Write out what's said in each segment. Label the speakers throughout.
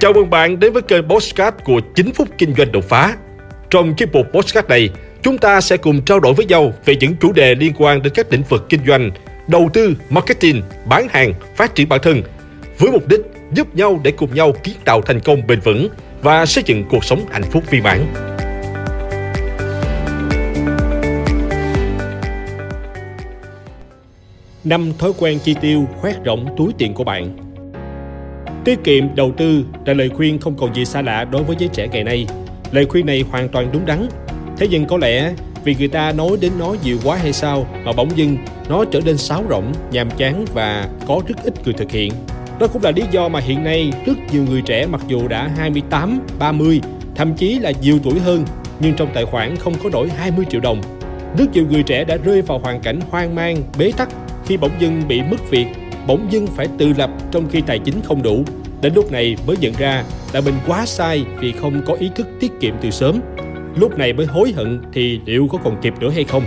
Speaker 1: Chào mừng bạn đến với kênh Postcard của 9 phút kinh doanh đột phá. Trong chiếc mục Postcard này, chúng ta sẽ cùng trao đổi với nhau về những chủ đề liên quan đến các lĩnh vực kinh doanh, đầu tư, marketing, bán hàng, phát triển bản thân, với mục đích giúp nhau để cùng nhau kiến tạo thành công bền vững và xây dựng cuộc sống hạnh phúc viên mãn. Năm thói quen chi tiêu khoét rộng túi tiền của bạn Tiết kiệm đầu tư là lời khuyên không còn gì xa lạ đối với giới trẻ ngày nay. Lời khuyên này hoàn toàn đúng đắn. Thế nhưng có lẽ vì người ta nói đến nó nhiều quá hay sao mà bỗng dưng nó trở nên sáo rỗng, nhàm chán và có rất ít người thực hiện. Đó cũng là lý do mà hiện nay rất nhiều người trẻ mặc dù đã 28, 30, thậm chí là nhiều tuổi hơn nhưng trong tài khoản không có nổi 20 triệu đồng. Rất nhiều người trẻ đã rơi vào hoàn cảnh hoang mang, bế tắc khi bỗng dưng bị mất việc, bỗng dưng phải tự lập trong khi tài chính không đủ. Đến lúc này mới nhận ra là mình quá sai vì không có ý thức tiết kiệm từ sớm. Lúc này mới hối hận thì liệu có còn kịp nữa hay không?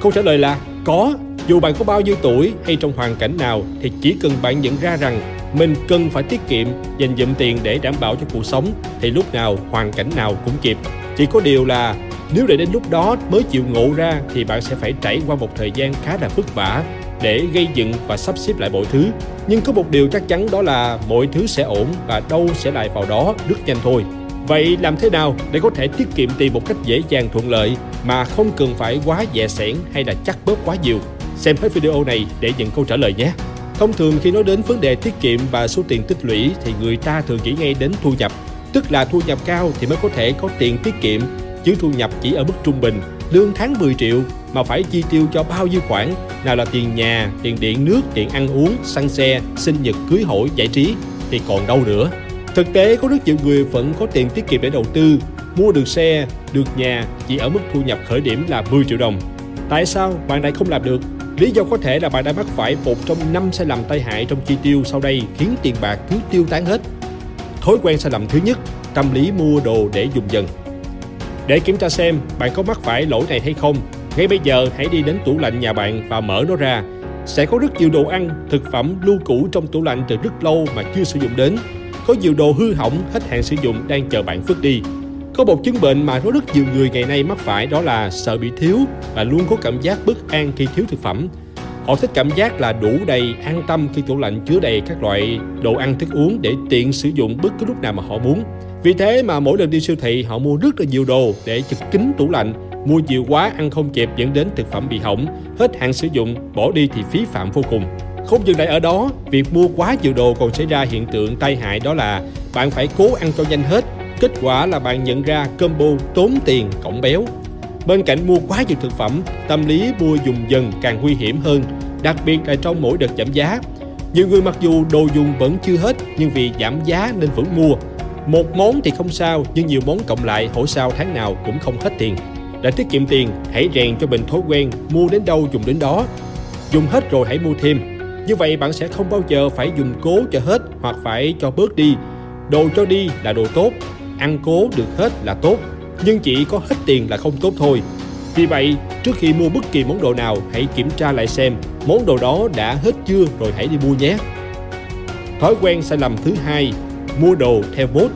Speaker 1: Câu trả lời là có. Dù bạn có bao nhiêu tuổi hay trong hoàn cảnh nào thì chỉ cần bạn nhận ra rằng mình cần phải tiết kiệm, dành dụm tiền để đảm bảo cho cuộc sống thì lúc nào, hoàn cảnh nào cũng kịp. Chỉ có điều là nếu để đến lúc đó mới chịu ngộ ra thì bạn sẽ phải trải qua một thời gian khá là vất vả để gây dựng và sắp xếp lại mọi thứ. Nhưng có một điều chắc chắn đó là mọi thứ sẽ ổn và đâu sẽ lại vào đó rất nhanh thôi. Vậy làm thế nào để có thể tiết kiệm tiền một cách dễ dàng thuận lợi mà không cần phải quá dè sẻn hay là chắc bớt quá nhiều? Xem hết video này để nhận câu trả lời nhé. Thông thường khi nói đến vấn đề tiết kiệm và số tiền tích lũy thì người ta thường nghĩ ngay đến thu nhập. Tức là thu nhập cao thì mới có thể có tiền tiết kiệm, chứ thu nhập chỉ ở mức trung bình, lương tháng 10 triệu mà phải chi tiêu cho bao nhiêu khoản, nào là tiền nhà, tiền điện nước, tiền ăn uống, xăng xe, sinh nhật, cưới hỏi, giải trí thì còn đâu nữa. Thực tế có rất nhiều người vẫn có tiền tiết kiệm để đầu tư, mua được xe, được nhà chỉ ở mức thu nhập khởi điểm là 10 triệu đồng. Tại sao bạn lại không làm được? Lý do có thể là bạn đã mắc phải một trong năm sai lầm tai hại trong chi tiêu sau đây khiến tiền bạc cứ tiêu tán hết. Thói quen sai lầm thứ nhất, tâm lý mua đồ để dùng dần. Để kiểm tra xem bạn có mắc phải lỗi này hay không, ngay bây giờ hãy đi đến tủ lạnh nhà bạn và mở nó ra. Sẽ có rất nhiều đồ ăn, thực phẩm lưu cũ trong tủ lạnh từ rất lâu mà chưa sử dụng đến. Có nhiều đồ hư hỏng, hết hạn sử dụng đang chờ bạn vứt đi. Có một chứng bệnh mà có rất nhiều người ngày nay mắc phải đó là sợ bị thiếu và luôn có cảm giác bất an khi thiếu thực phẩm. Họ thích cảm giác là đủ đầy, an tâm khi tủ lạnh chứa đầy các loại đồ ăn thức uống để tiện sử dụng bất cứ lúc nào mà họ muốn. Vì thế mà mỗi lần đi siêu thị họ mua rất là nhiều đồ để chật kín tủ lạnh. Mua nhiều quá ăn không kịp dẫn đến thực phẩm bị hỏng, hết hạn sử dụng, bỏ đi thì phí phạm vô cùng. Không dừng lại ở đó, việc mua quá nhiều đồ còn xảy ra hiện tượng tai hại đó là bạn phải cố ăn cho nhanh hết. Kết quả là bạn nhận ra combo tốn tiền cộng béo. Bên cạnh mua quá nhiều thực phẩm, tâm lý mua dùng dần càng nguy hiểm hơn, đặc biệt là trong mỗi đợt giảm giá. Nhiều người mặc dù đồ dùng vẫn chưa hết nhưng vì giảm giá nên vẫn mua. Một món thì không sao nhưng nhiều món cộng lại hổ sao tháng nào cũng không hết tiền. Để tiết kiệm tiền, hãy rèn cho mình thói quen mua đến đâu dùng đến đó. Dùng hết rồi hãy mua thêm. Như vậy bạn sẽ không bao giờ phải dùng cố cho hết hoặc phải cho bớt đi. Đồ cho đi là đồ tốt, ăn cố được hết là tốt, nhưng chỉ có hết tiền là không tốt thôi. Vì vậy, trước khi mua bất kỳ món đồ nào, hãy kiểm tra lại xem món đồ đó đã hết chưa rồi hãy đi mua nhé. Thói quen sai lầm thứ hai, mua đồ theo mốt.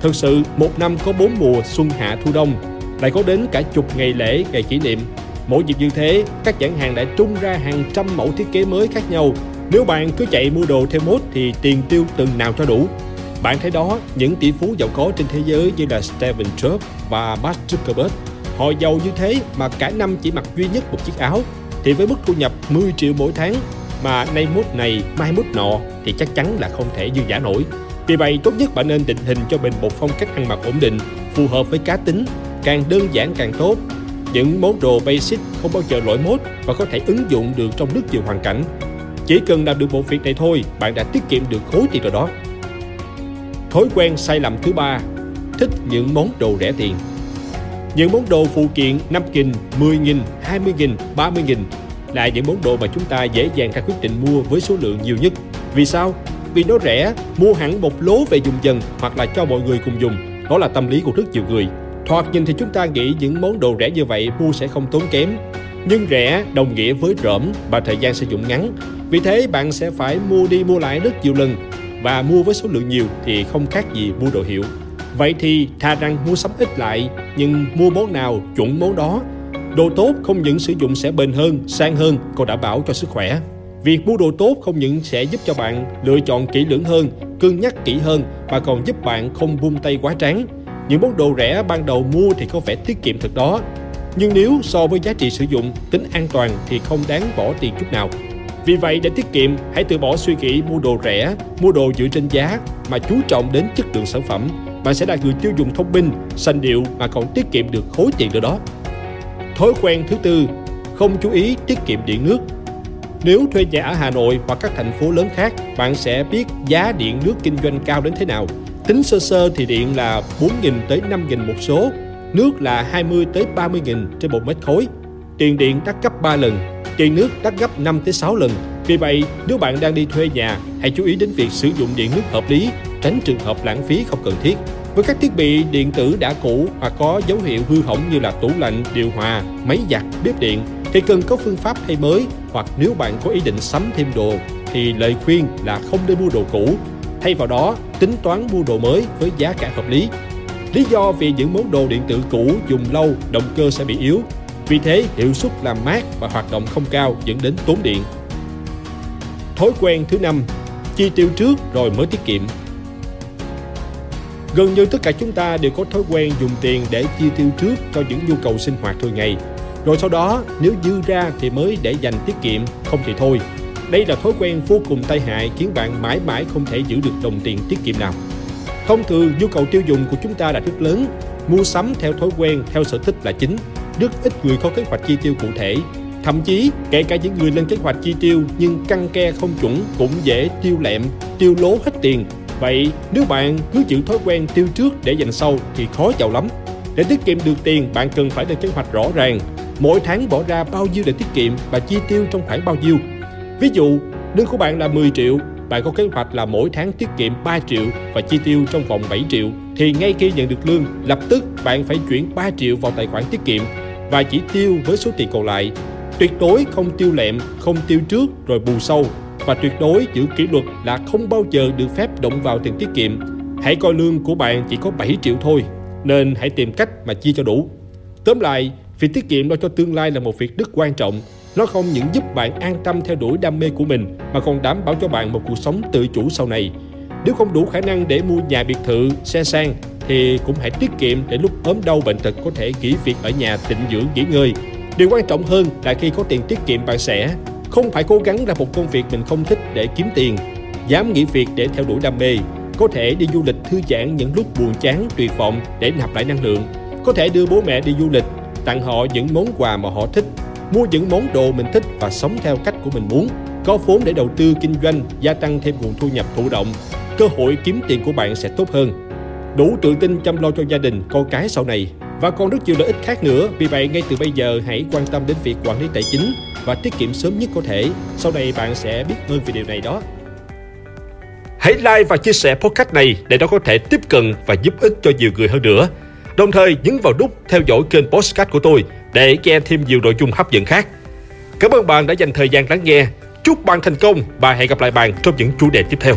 Speaker 1: Thực sự, một năm có bốn mùa xuân hạ thu đông, lại có đến cả chục ngày lễ, ngày kỷ niệm. Mỗi dịp như thế, các nhãn hàng đã tung ra hàng trăm mẫu thiết kế mới khác nhau. Nếu bạn cứ chạy mua đồ theo mốt thì tiền tiêu từng nào cho đủ. Bạn thấy đó, những tỷ phú giàu có trên thế giới như là Steven Jobs và Mark Zuckerberg, họ giàu như thế mà cả năm chỉ mặc duy nhất một chiếc áo, thì với mức thu nhập 10 triệu mỗi tháng mà nay mốt này, mai mốt nọ thì chắc chắn là không thể dư giả nổi. Vì vậy, tốt nhất bạn nên định hình cho mình một phong cách ăn mặc ổn định, phù hợp với cá tính, càng đơn giản càng tốt. Những món đồ basic không bao giờ lỗi mốt và có thể ứng dụng được trong rất nhiều hoàn cảnh. Chỉ cần làm được một việc này thôi, bạn đã tiết kiệm được khối tiền rồi đó. Thói quen sai lầm thứ ba, thích những món đồ rẻ tiền. Những món đồ phụ kiện 5 nghìn, 10 nghìn, 20 nghìn, 30 nghìn là những món đồ mà chúng ta dễ dàng ra quyết định mua với số lượng nhiều nhất. Vì sao? Vì nó rẻ, mua hẳn một lố về dùng dần hoặc là cho mọi người cùng dùng. Đó là tâm lý của rất nhiều người. Thoạt nhìn thì chúng ta nghĩ những món đồ rẻ như vậy mua sẽ không tốn kém. Nhưng rẻ đồng nghĩa với rỡm và thời gian sử dụng ngắn. Vì thế bạn sẽ phải mua đi mua lại rất nhiều lần và mua với số lượng nhiều thì không khác gì mua đồ hiệu. Vậy thì thà rằng mua sắm ít lại nhưng mua món nào chuẩn món đó. Đồ tốt không những sử dụng sẽ bền hơn, sang hơn còn đảm bảo cho sức khỏe. Việc mua đồ tốt không những sẽ giúp cho bạn lựa chọn kỹ lưỡng hơn, cân nhắc kỹ hơn mà còn giúp bạn không buông tay quá tráng. Những món đồ rẻ ban đầu mua thì có vẻ tiết kiệm thật đó, nhưng nếu so với giá trị sử dụng, tính an toàn thì không đáng bỏ tiền chút nào. Vì vậy để tiết kiệm, hãy từ bỏ suy nghĩ mua đồ rẻ, mua đồ dựa trên giá mà chú trọng đến chất lượng sản phẩm. Bạn sẽ là người tiêu dùng thông minh, sanh điệu mà còn tiết kiệm được khối tiền nữa đó. Thói quen thứ tư, không chú ý tiết kiệm điện nước. Nếu thuê nhà ở Hà Nội hoặc các thành phố lớn khác, bạn sẽ biết giá điện nước kinh doanh cao đến thế nào. Tính sơ sơ thì điện là 4.000 tới 5.000 một số, nước là 20 tới 30 nghìn trên một mét khối. Tiền điện đắt gấp 3 lần, tiền nước đắt gấp 5 tới 6 lần. Vì vậy, nếu bạn đang đi thuê nhà, hãy chú ý đến việc sử dụng điện nước hợp lý, tránh trường hợp lãng phí không cần thiết. Với các thiết bị điện tử đã cũ hoặc có dấu hiệu hư hỏng như là tủ lạnh, điều hòa, máy giặt, bếp điện thì cần có phương pháp thay mới hoặc nếu bạn có ý định sắm thêm đồ thì lời khuyên là không nên mua đồ cũ. Thay vào đó, tính toán mua đồ mới với giá cả hợp lý Lý do vì những món đồ điện tử cũ dùng lâu, động cơ sẽ bị yếu. Vì thế, hiệu suất làm mát và hoạt động không cao dẫn đến tốn điện. Thói quen thứ năm, chi tiêu trước rồi mới tiết kiệm. Gần như tất cả chúng ta đều có thói quen dùng tiền để chi tiêu trước cho những nhu cầu sinh hoạt thường ngày. Rồi sau đó, nếu dư ra thì mới để dành tiết kiệm, không thì thôi. Đây là thói quen vô cùng tai hại khiến bạn mãi mãi không thể giữ được đồng tiền tiết kiệm nào. Thông thường, nhu cầu tiêu dùng của chúng ta là rất lớn. Mua sắm theo thói quen, theo sở thích là chính. Rất ít người có kế hoạch chi tiêu cụ thể. Thậm chí, kể cả những người lên kế hoạch chi tiêu nhưng căng ke không chuẩn cũng dễ tiêu lẹm, tiêu lố hết tiền. Vậy, nếu bạn cứ giữ thói quen tiêu trước để dành sau thì khó giàu lắm. Để tiết kiệm được tiền, bạn cần phải lên kế hoạch rõ ràng. Mỗi tháng bỏ ra bao nhiêu để tiết kiệm và chi tiêu trong khoảng bao nhiêu. Ví dụ, lương của bạn là 10 triệu bạn có kế hoạch là mỗi tháng tiết kiệm 3 triệu và chi tiêu trong vòng 7 triệu, thì ngay khi nhận được lương, lập tức bạn phải chuyển 3 triệu vào tài khoản tiết kiệm và chỉ tiêu với số tiền còn lại. Tuyệt đối không tiêu lẹm, không tiêu trước rồi bù sau và tuyệt đối giữ kỷ luật là không bao giờ được phép động vào tiền tiết kiệm. Hãy coi lương của bạn chỉ có 7 triệu thôi, nên hãy tìm cách mà chia cho đủ. Tóm lại, việc tiết kiệm lo cho tương lai là một việc rất quan trọng nó không những giúp bạn an tâm theo đuổi đam mê của mình mà còn đảm bảo cho bạn một cuộc sống tự chủ sau này. Nếu không đủ khả năng để mua nhà biệt thự, xe sang thì cũng hãy tiết kiệm để lúc ốm đau bệnh tật có thể nghỉ việc ở nhà tịnh dưỡng nghỉ ngơi. Điều quan trọng hơn là khi có tiền tiết kiệm bạn sẽ không phải cố gắng ra một công việc mình không thích để kiếm tiền, dám nghỉ việc để theo đuổi đam mê, có thể đi du lịch thư giãn những lúc buồn chán, tuyệt vọng để nạp lại năng lượng, có thể đưa bố mẹ đi du lịch, tặng họ những món quà mà họ thích mua những món đồ mình thích và sống theo cách của mình muốn. Có vốn để đầu tư kinh doanh, gia tăng thêm nguồn thu nhập thụ động, cơ hội kiếm tiền của bạn sẽ tốt hơn. Đủ tự tin chăm lo cho gia đình, con cái sau này và còn rất nhiều lợi ích khác nữa. Vì vậy, ngay từ bây giờ hãy quan tâm đến việc quản lý tài chính và tiết kiệm sớm nhất có thể. Sau này bạn sẽ biết ơn về điều này đó. Hãy like và chia sẻ podcast này để nó có thể tiếp cận và giúp ích cho nhiều người hơn nữa. Đồng thời nhấn vào nút theo dõi kênh podcast của tôi để nghe thêm nhiều nội dung hấp dẫn khác. Cảm ơn bạn đã dành thời gian lắng nghe. Chúc bạn thành công và hẹn gặp lại bạn trong những chủ đề tiếp theo.